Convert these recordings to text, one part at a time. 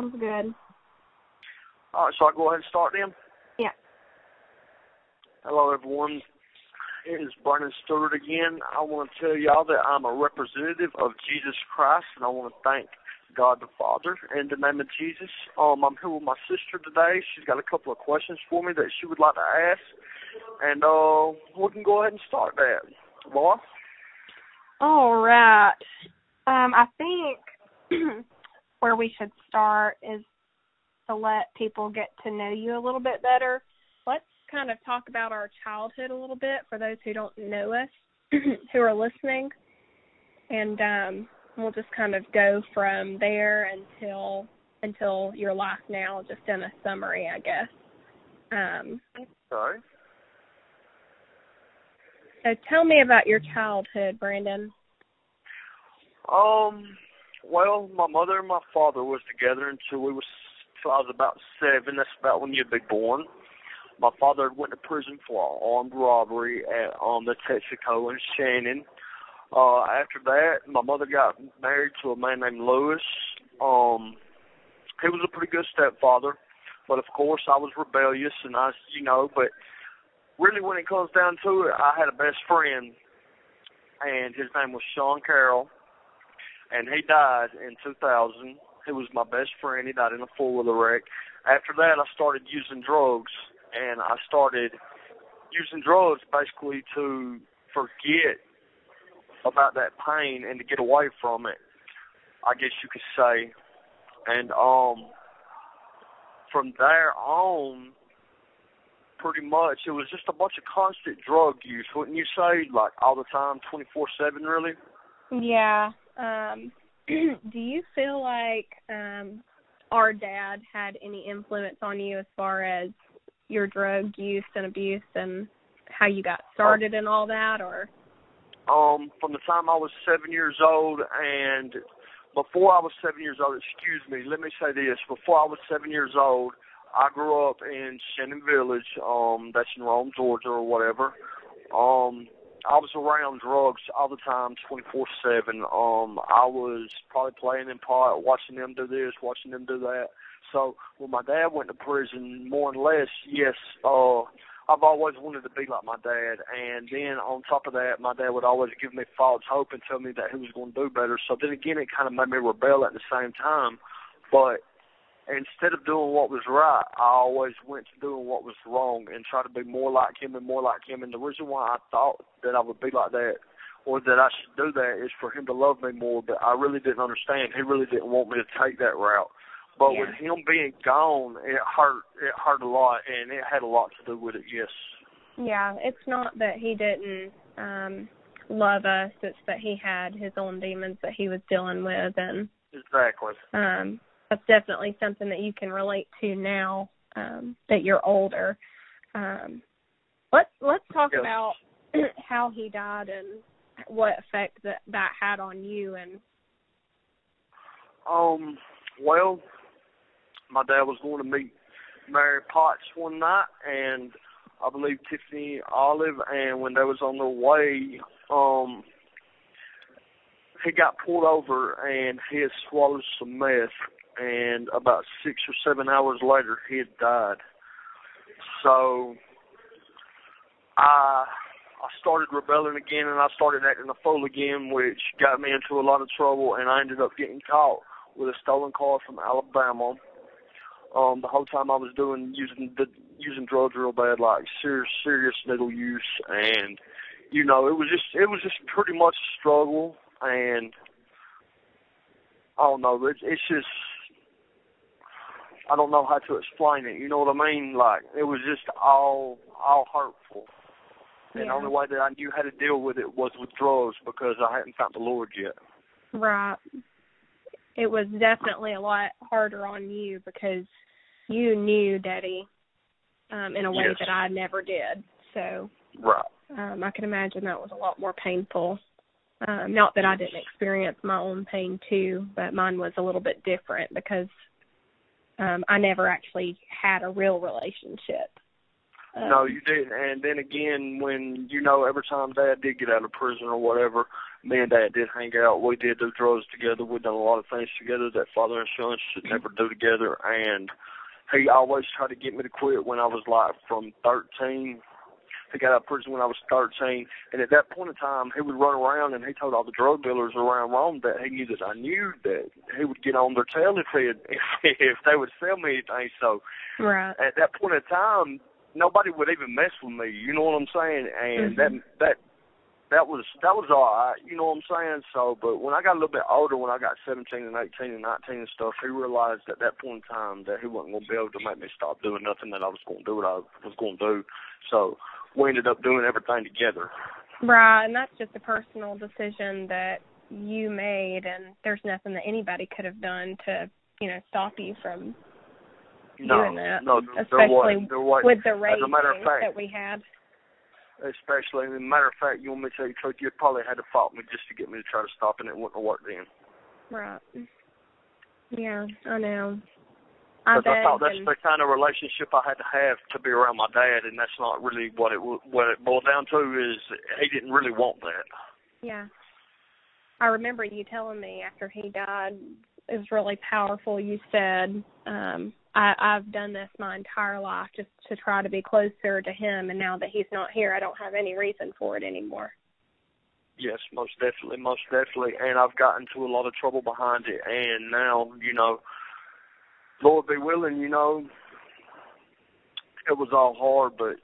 Sounds good. All right, so I'll go ahead and start then. Yeah. Hello, everyone. It is Brandon Stewart again. I want to tell y'all that I'm a representative of Jesus Christ, and I want to thank God the Father in the name of Jesus. Um, I'm here with my sister today. She's got a couple of questions for me that she would like to ask, and uh, we can go ahead and start that. Laura? All right. Um, I think where we should start is to let people get to know you a little bit better. Let's kind of talk about our childhood a little bit for those who don't know us, who are listening, and um, we'll just kind of go from there until until your life now, just in a summary, I guess. Um, Sorry. so tell me about your childhood, Brandon. Um, well, my mother and my father was together until we was till I was about seven. That's about when you'd be born. My father went to prison for armed robbery at um the Texaco in Shannon. Uh after that my mother got married to a man named Lewis. Um he was a pretty good stepfather. But of course I was rebellious and I you know, but really when it comes down to it I had a best friend and his name was Sean Carroll and he died in 2000. He was my best friend. He died in a four-wheeler wreck. After that, I started using drugs, and I started using drugs basically to forget about that pain and to get away from it. I guess you could say. And um, from there on, pretty much it was just a bunch of constant drug use, wouldn't you say? Like all the time, 24/7, really. Yeah. Um, do you feel like um, our dad had any influence on you as far as your drug use and abuse and how you got started and all that, or? um from the time I was seven years old and before I was seven years old, excuse me, let me say this. Before I was seven years old, I grew up in Shannon Village, um, that's in Rome, Georgia or whatever. Um I was around drugs all the time, twenty four seven. Um I was probably playing in part, watching them do this, watching them do that. So when my dad went to prison, more or less, yes, uh I've always wanted to be like my dad, and then on top of that, my dad would always give me false hope and tell me that he was going to do better. So then again, it kind of made me rebel at the same time. But instead of doing what was right, I always went to doing what was wrong and try to be more like him and more like him. And the reason why I thought that I would be like that or that I should do that is for him to love me more. But I really didn't understand. He really didn't want me to take that route. But Yeah. with him being gone, it hurt. It hurt a lot, and it had a lot to do with it. Yes. Yeah, it's not that he didn't um love us, it's that he had his own demons that he was dealing with and Exactly. um that's definitely something that you can relate to now um that you're older. Um let's let's talk Yes. about how he died and what effect that that had on you and Um. Well, my dad was going to meet Mary Potts one night, and I believe Tiffany Olive, and when they was on their way, um, he got pulled over and he had swallowed some meth, and about six or seven hours later, he had died. So, I I started rebelling again, and I started acting a fool again, which got me into a lot of trouble, and I ended up getting caught with a stolen car from Alabama. Um, the whole time I was doing using the using drugs real bad, like serious serious needle use, and you know it was just it was just pretty much a struggle, and I don't know, it's it's just I don't know how to explain it. You know what I mean? Like it was just all all hurtful. And the only way that I knew how to deal with it was with drugs because I hadn't found the Lord yet. Right. It was definitely a lot harder on you because you knew Daddy um in a way Yes. that I never did. So Right. um I can imagine that was a lot more painful. Um not that I didn't experience my own pain too, but mine was a little bit different because um I never actually had a real relationship. Um, No, you didn't. And then again, when you know, every time Dad did get out of prison or whatever, me and Dad did hang out. We did do drugs together. We've done a lot of things together that father and son should never do together. And he always tried to get me to quit when I was like from 13 got out of prison when I was 13, and at that point in time, he would run around and he told all the drug dealers around Rome that he knew that I knew that he would get on their tail if he had, if, if they would sell me anything. So right. at that point in time, nobody would even mess with me. You know what I'm saying? And mm-hmm. that that that was that was all right, you know what I'm saying? So, but when I got a little bit older, when I got 17 and 18 and 19 and stuff, he realized at that point in time that he wasn't to be able to make me stop doing nothing that I was going to do what I was going to do. So, we ended up doing everything together. Right, and that's just a personal decision that you made, and there's nothing that anybody could have done to, you know, stop you from no, doing that. No, especially there was, with the rate fact, that we had. Especially, as a matter of fact, you want me to tell you the truth, you probably had to fight me just to get me to try to stop, and it wouldn't have worked then. Right. Yeah, I know. Because I, thought that's the kind of relationship I had to have to be around my dad, and that's not really what it what it boiled down to. Is he didn't really want that. Yeah, I remember you telling me after he died. It was really powerful. You said, um, I, "I've done this my entire life just to try to be closer to him, and now that he's not here, I don't have any reason for it anymore." Yes, most definitely, most definitely. And I've gotten into a lot of trouble behind it, and now you know Lord be willing, you know, it was all hard, but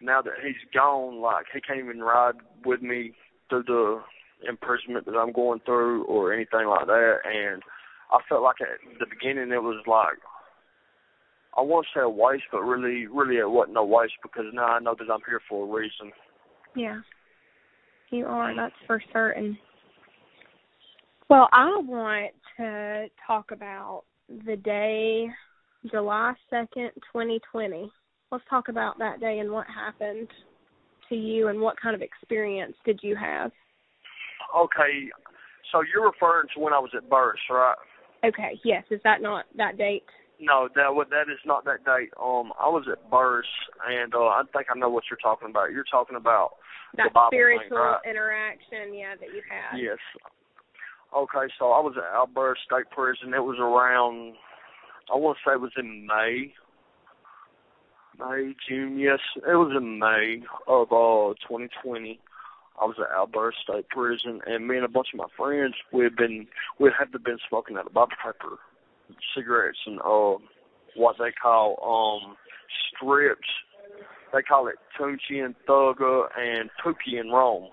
now that he's gone, like he can't even ride with me through the imprisonment that I'm going through or anything like that. And I felt like at the beginning it was like I won't say a waste, but really, really it wasn't a waste because now I know that I'm here for a reason. Yeah, you are. That's for certain. Well, I want to talk about the day July 2nd, 2020. Let's talk about that day and what happened to you and what kind of experience did you have? Okay, so you're referring to when I was at Burruss, right? Okay, yes. Is that not that date? No, that that is not that date. Um, I was at Burruss, and uh, I think I know what you're talking about. You're talking about that the Bible spiritual thing, right? interaction, yeah, that you had. Yes, Okay, so I was at Alberta State Prison. It was around, I want to say it was in May. May, June, yes, it was in May of uh 2020. I was at Alberta State Prison, and me and a bunch of my friends, we'd been, we had to been smoking out of Bible paper cigarettes and uh what they call um strips. They call it Tunchi and Thugger and Pookie and Rome.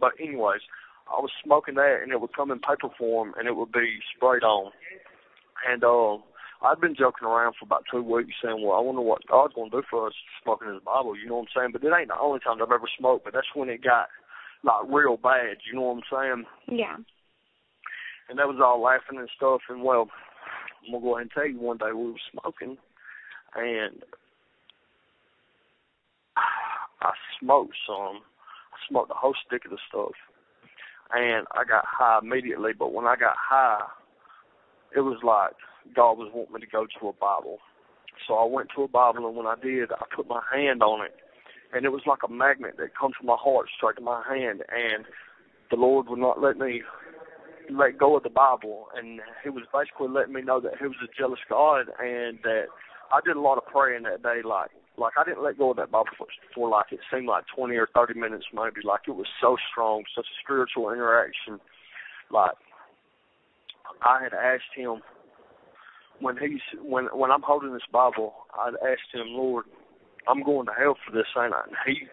But anyways, I was smoking that, and it would come in paper form, and it would be sprayed on. And uh, I'd been joking around for about two weeks, saying, "Well, I wonder what God's going to do for us smoking His Bible." You know what I'm saying? But it ain't the only time I've ever smoked. But that's when it got like real bad. You know what I'm saying? Yeah. And that was all laughing and stuff. And well, I'm gonna go ahead and tell you, one day we were smoking, and I smoked some. I smoked a whole stick of the stuff and I got high immediately. But when I got high, it was like God was wanting me to go to a Bible. So I went to a Bible, and when I did, I put my hand on it, and it was like a magnet that comes from my heart straight to my hand. And the Lord would not let me let go of the Bible, and He was basically letting me know that He was a jealous God, and that I did a lot of praying that day, like like I didn't let go of that Bible for, for like it seemed like twenty or thirty minutes maybe. Like it was so strong, such a spiritual interaction. Like I had asked him when he's when when I'm holding this Bible, I'd asked him, Lord, I'm going to hell for this, ain't I? And he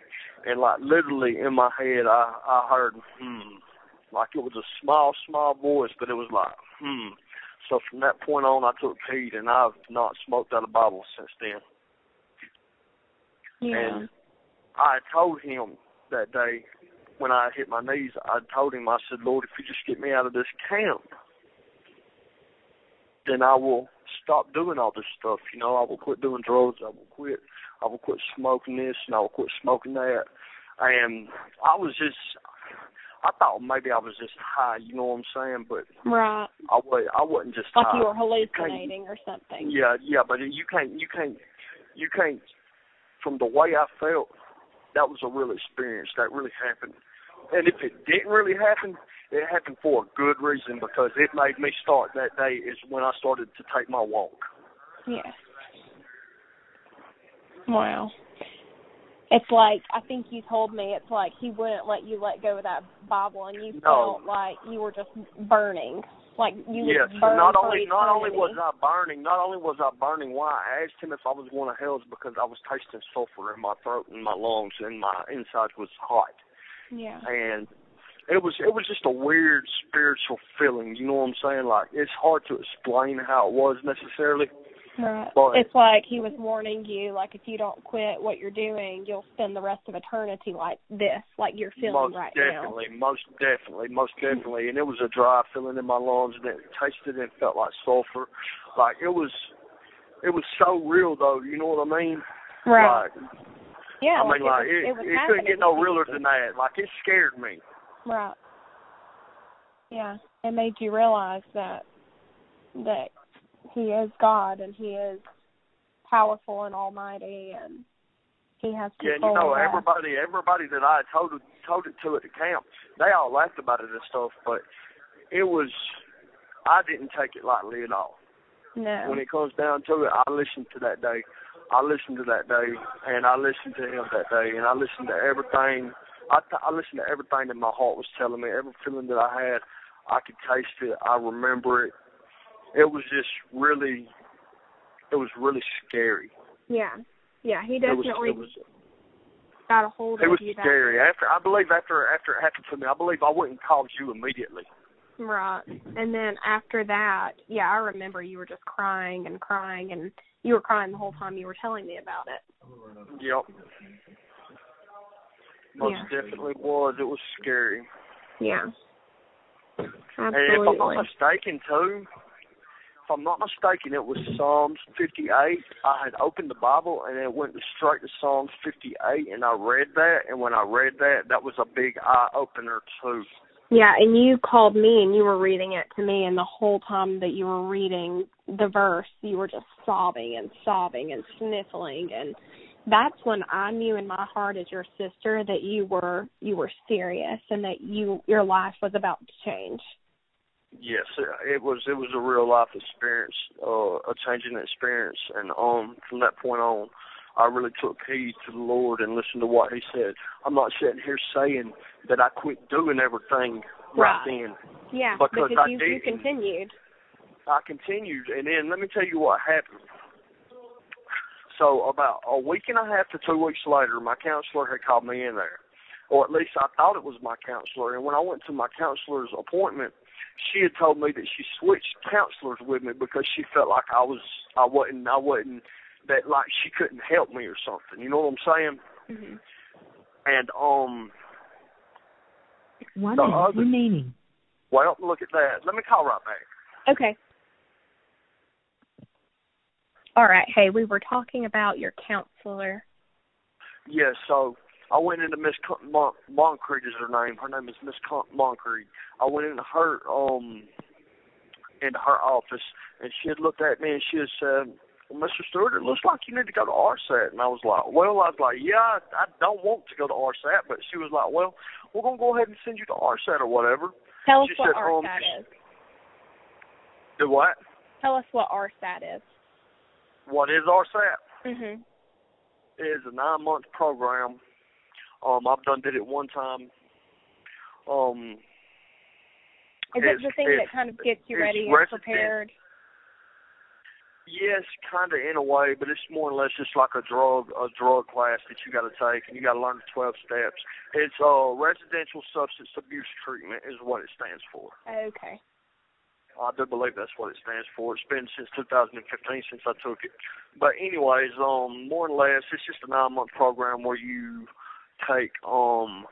and like literally in my head, I I heard hmm, like it was a small small voice, but it was like hmm. So from that point on, I took heed, and I've not smoked out of Bible since then. Yeah. And I told him that day when I hit my knees, I told him, I said, Lord, if you just get me out of this camp, then I will stop doing all this stuff. You know, I will quit doing drugs. I will quit. I will quit smoking this, and I will quit smoking that. And I was just, I thought maybe I was just high. You know what I'm saying? But right. I was. I wasn't just like high. you were hallucinating or something. Yeah, yeah, but you can't. You can't. You can't from the way I felt, that was a real experience. That really happened. and if it didn't really happen, it happened for a good reason because it made me start that day is when I started to take my walk. Yeah. Wow. It's like I think you told me it's like he wouldn't let you let go of that Bible, and you No. felt like you were just burning, like you yes, would burn not only not only was. I burning, not only was I burning. Why I asked him if I was going to hell is because I was tasting sulfur in my throat and my lungs, and my insides was hot. Yeah. and it was it was just a weird spiritual feeling. You know what I'm saying? Like it's hard to explain how it was necessarily. Right. But- It's like he was warning you, like if you don't quit what you're doing, you'll spend the rest of eternity like this, like you're feeling most right now. definitely, most definitely, most definitely. And it was a dry feeling in my lungs, and it tasted and felt like sulfur. Like it was, it was so real though. You know what I mean? Right. Like, yeah. I mean, like, like it, was, it, it it couldn't get no realer than that. Like it scared me. Right. Yeah. It made you realize that that he is God and he is powerful and almighty and he has Yeah, and you know, everybody, everybody that I told told it to at the camp, they all laughed about it and stuff. But it was, I didn't take it lightly at all. No. when it comes down to it, I listened to that day. I listened to that day, and I listened to him that day, and I listened to everything. I th- I listened to everything that my heart was telling me. Every feeling that I had, I could taste it. I remember it. It was just really, it was really scary. yeah. Yeah, he It was, definitely it was, got a hold it of you that was scary. After I believe after after it happened to me, I believe I wouldn't called you immediately. Right. And then after that, yeah, I remember you were just crying and crying and you were crying the whole time you were telling me about it. Yep. Most Yeah. definitely was. It was scary. Yeah. Absolutely. And if I'm not mistaken, too, if I'm not mistaken, it was Psalms 58. I had opened the Bible and it went straight to Psalms 58, and I read that. And when I read that, that was a big eye opener too. Yeah, and you called me and you were reading it to me and the whole time that you were reading the verse, you were just sobbing and sobbing and sniffling and that's when I knew in my heart as your sister that you were you were serious and that you your life was about to change. Yes, it was. It was a real life experience, uh, a changing experience, and um, from that point on, I really took heed to the Lord and listened to what He said. I'm not sitting here saying that I quit doing everything right, Right. then. Yeah, Because because I you, you continued. I continued, and then let me tell you what happened. So about a week and a half to two weeks later, my counselor had called me in there, or at least I thought it was my counselor. And when I went to my counselor's appointment, she had told me that she switched counselors with me because she felt like I was, I wasn't, I wasn't, that like she couldn't help me or something. You know what I'm saying? hmm And um, One The other- remaining. well, look at that. Let me call right back. Okay. All right. Hey, we were talking about your counselor. Yes, so I went into Miss Con- Mon- Moncrief is her name. Her name is Miss Con- Moncrief. I went into her um into her office and she had looked at me and she had said, well, Mr. Stewart, it looks like you need to go to RSAT. And I was like, well, I was like, yeah, I, I don't want to go to RSAT. But she was like, well, we're going to go ahead and send you to RSAT or whatever. Tell us She what said, um, RSAT is. Do what? Tell us what RSAT is. What is RSAT? Mhm. It is a nine-month program. Um, I've done did it one time. Um, Is it the thing that kind of gets you ready and resident- prepared? Yes, kind of in a way, but it's more or less just like a drug a drug class that you got to take, and you got to learn the twelve steps. It's uh residential substance abuse treatment is what it stands for. Okay. I do believe that's what it stands for. It's been since 2015 since I took it. But anyways, um, more or less, it's just a nine month program where you take um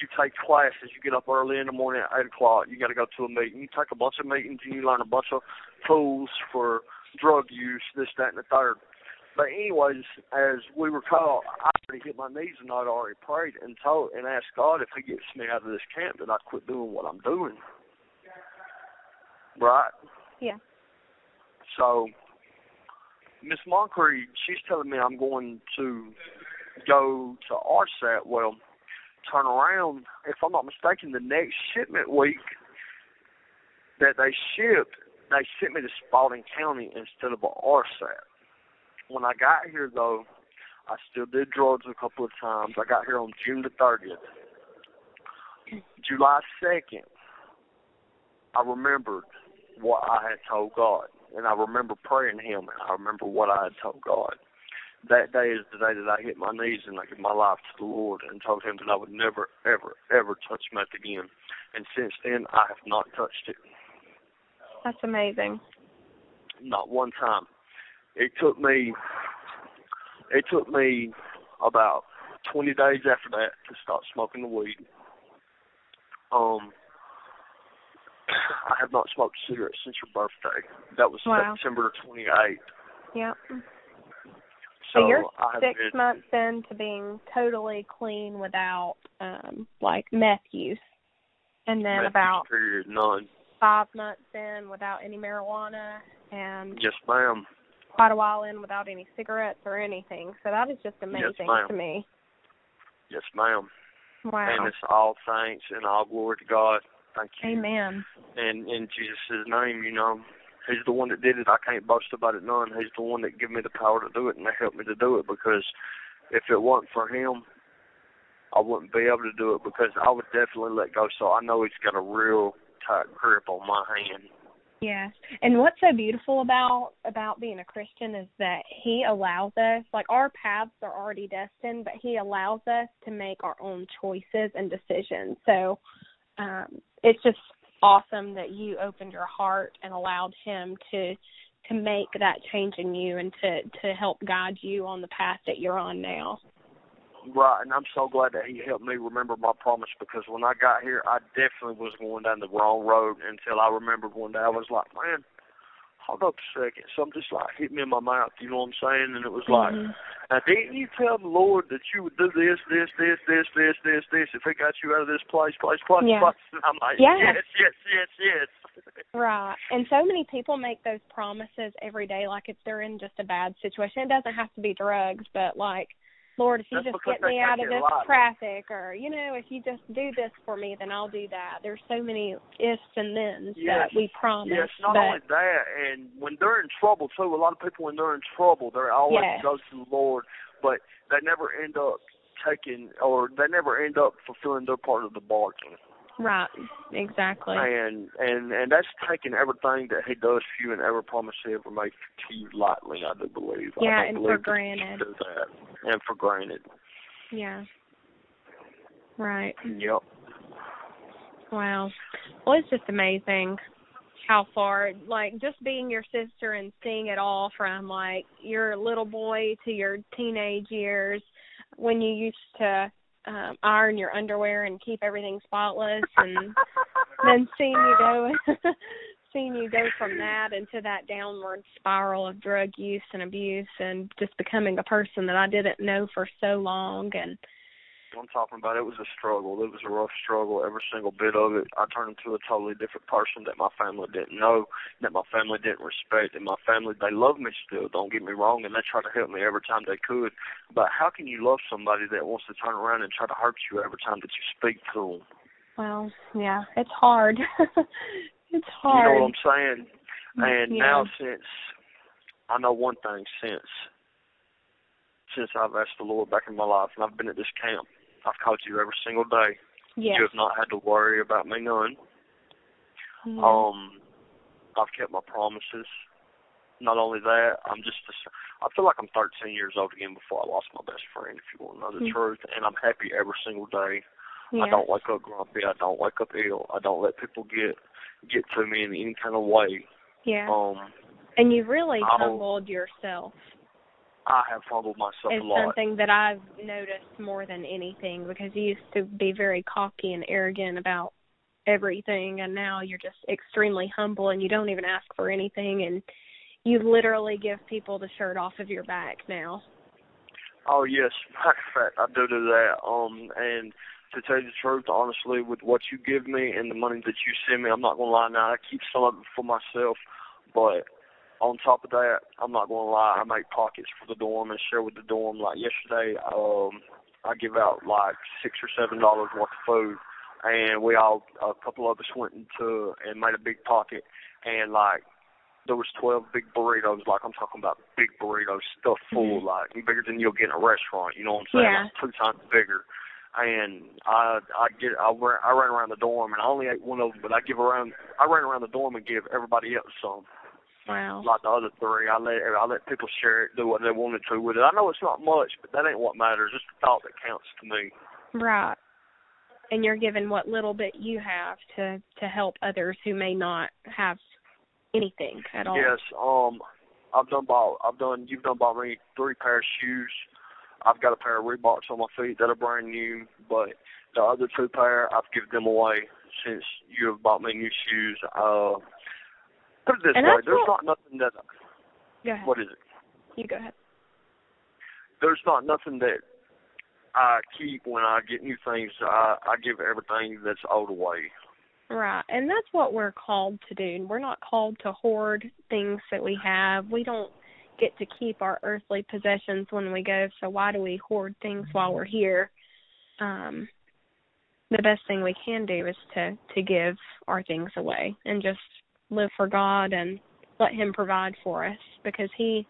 you take classes. You get up early in the morning at eight o'clock. You got to go to a meeting. You take a bunch of meetings and you learn a bunch of tools for drug use, this, that, and the third. But anyways, as we were called, I already hit my knees and I'd already prayed and told and asked God if He gets me out of this camp that I quit doing what I'm doing. Right. Yeah. So, Miss Moncrief, she's telling me I'm going to go to RSAT. Well, turn around, if I'm not mistaken, the next shipment week that they shipped, they sent me to Spalding County instead of a RSAT. When I got here though, I still did drugs a couple of times. I got here on June the 30th. July 2nd, I remembered what I had told God, and I remember praying Him, and I remember what I had told God. That day is the day that I hit my knees and I gave my life to the Lord and told Him that I would never, ever, ever touch meth again. And since then, I have not touched it. That's amazing. Not one time. It took me. It took me about 20 days after that to stop smoking the weed. Um, I have not smoked a cigarette since your birthday. That was wow. September 28th. Yeah. So, so you're I have six been, months into being totally clean without um like meth use, and then meth about period none. five months in without any marijuana, and Yes, ma'am. quite a while in without any cigarettes or anything. So that is just amazing ma'am. to me. Yes, ma'am. Wow. And it's all thanks and all glory to God. Thank you. Amen. And in Jesus' name, you know, He's the one that did it. I can't boast about it none. He's the one that gave me the power to do it, and that helped me to do it. Because if it wasn't for Him, I wouldn't be able to do it. Because I would definitely let go. So I know He's got a real tight grip on my hand. Yeah. And what's so beautiful about about being a Christian is that he allows us like our paths are already destined, but he allows us to make our own choices and decisions. So um it's just awesome that you opened your heart and allowed him to to make that change in you and to to help guide you on the path that you're on now. Right, and I'm so glad that he helped me remember my promise because when I got here, I definitely was going down the wrong road until I remembered one day. I was like, man, hold up a second. Something just like hit me in my mouth, you know what I'm saying? And it was like, Mhm. now didn't you tell the Lord that you would do this, this, this, this, this, this, this, if He got you out of this place, place, place, Yeah. place? And I'm like, Yeah. yes, yes, yes, yes. Right. And so many people make those promises every day, like if they're in just a bad situation. It doesn't have to be drugs, but like, Lord, if you That's just get me out of this traffic, or you know, if you just do this for me, then I'll do that. There's so many ifs and thens Yes. that we promise. Yes, not but only that, and when they're in trouble too, a lot of people when they're in trouble, they're always Yes. go to the Lord, but they never end up taking or they never end up fulfilling their part of the bargain. Right, exactly. And and and that's taking everything that He does for you and every promise He ever made to you lightly. I do believe. Yeah, and for believe you granted. That and for granted. Yeah. Right. Yep. Wow. Well, it's just amazing how far, like, just being your sister and seeing it all from, like, your little boy to your teenage years when you used to um iron your underwear and keep everything spotless and then seeing you go seeing you go from that into that downward spiral of drug use and abuse and just becoming a person that I didn't know for so long and I'm talking about it was a struggle. It was a rough struggle, every single bit of it. I turned into a totally different person that my family didn't know, that my family didn't respect, and my family they love me still. Don't get me wrong, and they try to help me every time they could. But how can you love somebody that wants to turn around and try to hurt you every time that you speak to them? Well, yeah, it's hard. it's hard. You know what I'm saying? And Yeah. now since I know one thing, since since I've asked the Lord back in my life and I've been at this camp, I've called you every single day. Yes. You have not had to worry about me none. Mhm. Um, I've kept my promises. Not only that, I'm just. I feel like I'm 13 years old again before I lost my best friend. If you want to know the Mhm. truth, and I'm happy every single day. yeah. I don't wake up grumpy. I don't wake up ill. I don't let people get get to me in any kind of way. Yeah. Um, and you've really humbled yourself. I have humbled myself It's a lot. something that I've noticed more than anything because you used to be very cocky and arrogant about everything and now you're just extremely humble and you don't even ask for anything and you literally give people the shirt off of your back now. Oh yes, matter of fact, I do do that. Um, and to tell you the truth, honestly, with what you give me and the money that you send me, I'm not gonna lie. Now I keep some of it for myself, but on top of that, I'm not gonna lie. I make pockets for the dorm and share with the dorm. Like yesterday, um, I give out like six or seven dollars worth of food, and we all a couple of us went into and made a big pocket, and like there was twelve big burritos. Like I'm talking about big burritos, stuffed full, Mhm. like bigger than you'll get in a restaurant. You know what I'm saying? Yeah. Like two times bigger. And I I get I ran I ran around the dorm and I only ate one of them, but I give around I ran around the dorm and give everybody else some. Wow. Like the other three, I let I let people share it, do what they wanted to with it. I know it's not much, but that ain't what matters. It's the thought that counts to me. Right. And you're giving what little bit you have to to help others who may not have anything at all. Yes, um, I've done bought I've done you've done bought me three pair of shoes. I've got a pair of Reeboks on my feet that are brand new, but the other two pair I've given them away since you have bought me new shoes. Uh, put it this And way, there's what- not nothing that Go ahead. what is it? You go ahead. There's not nothing that I keep when I get new things. I I give everything that's old away. Right. And that's what we're called to do. We're not called to hoard things that we have. We don't get to keep our earthly possessions when we go, so why do we hoard things while we're here? Um the best thing we can do is to to give our things away and just live for God and let him provide for us because he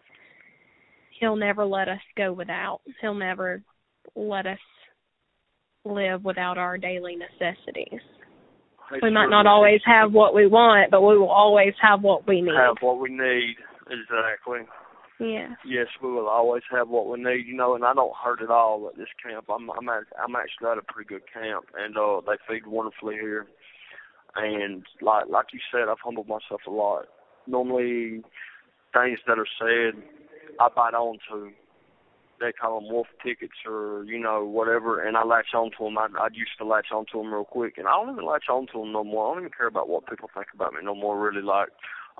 he'll never let us go without. He'll never let us live without our daily necessities. It's We might not always have what we want, but we will always have what we need. have what we need. Exactly. Yes. Yes, we will always have what we need, you know, and I don't hurt at all at this camp. I'm I'm at, I'm actually at a pretty good camp and uh they feed wonderfully here. And like like you said, I've humbled myself a lot. Normally things that are said I bite on to. They call them wolf tickets or you know whatever, and I latch on to them. I I used to latch on to them real quick, and I don't even latch on to them no more. I don't even care about what people think about me no more. Really, like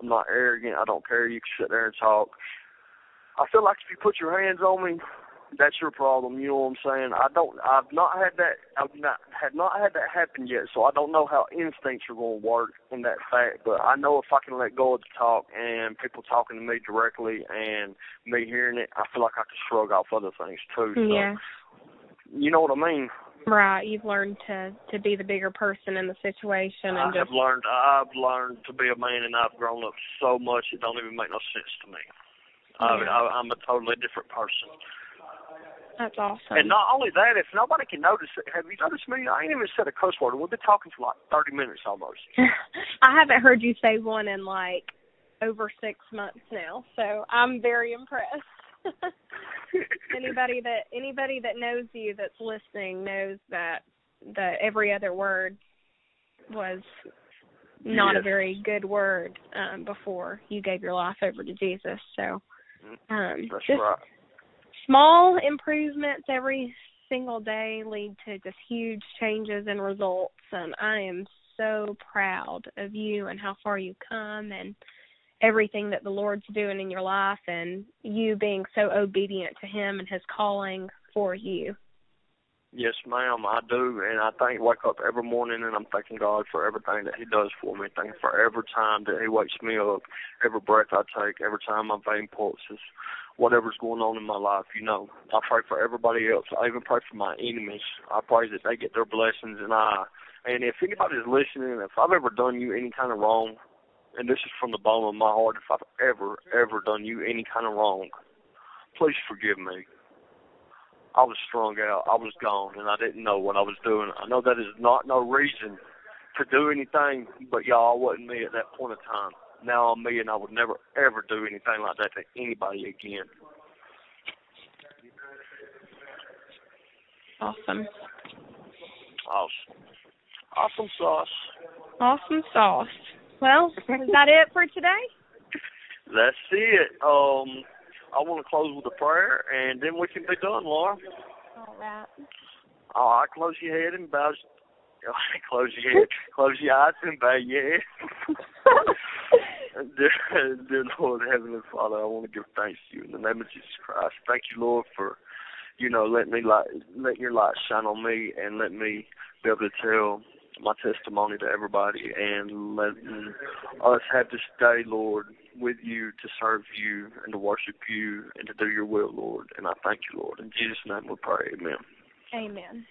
I'm not arrogant. I don't care. You can sit there and talk. I feel like if you put your hands on me, that's your problem. You know what I'm saying? I don't. I've not had that. I've not had not had that happen yet. So I don't know how instincts are going to work in that fact. But I know if I can let go of the talk and people talking to me directly and me hearing it, I feel like I can shrug off other things too. So, Yeah. You know what I mean? Right. You've learned to to be the bigger person in the situation And I and have learned. I've learned to be a man, and I've grown up so much it don't even make no sense to me. I, Yeah. I, I'm a totally different person. That's awesome. And not only that, if nobody can notice it, have you noticed me? I ain't even said a cuss word. We've been talking for like 30 minutes almost. I haven't heard you say one in like over six months now, so I'm very impressed. anybody that anybody that knows you that's listening knows that that every other word was not a very good word um before you gave your life over to Jesus. So um That's just right. Small improvements every single day lead to just huge changes and results and I am so proud of you and how far you've come and everything that the Lord's doing in your life and you being so obedient to him and his calling for you. Yes, ma'am, I do, and I thank wake up every morning and I'm thanking God for everything that He does for me. Thank for every time that He wakes me up, every breath I take, every time my vein pulses, whatever's going on in my life. You know, I pray for everybody else. I even pray for my enemies. I pray that they get their blessings, and I. And if anybody's listening, if I've ever done you any kind of wrong, and this is from the bottom of my heart, if I've ever ever done you any kind of wrong, please forgive me. I was strung out. I was gone, and I didn't know what I was doing. I know that is not no reason to do anything, but y'all wasn't me at that point in time. Now I'm me, and I would never ever do anything like that to anybody again. Awesome. Awesome, awesome sauce. Awesome sauce. Well, is that it for today? That's it. Um, I want to close with a prayer, and then we can be done, Laura. All right. All right, close your head and bow. Close your head, close your eyes and bow your head. dear, dear Lord, Heavenly Father, I want to give thanks to you in the name of Jesus Christ. Thank you, Lord, for you know let me light, let your light shine on me, and let me be able to tell my testimony to everybody, and let us have this day, Lord, with you to serve you and to worship you and to do your will, Lord. And I thank you, Lord. In Jesus' name we pray, Amen. Amen.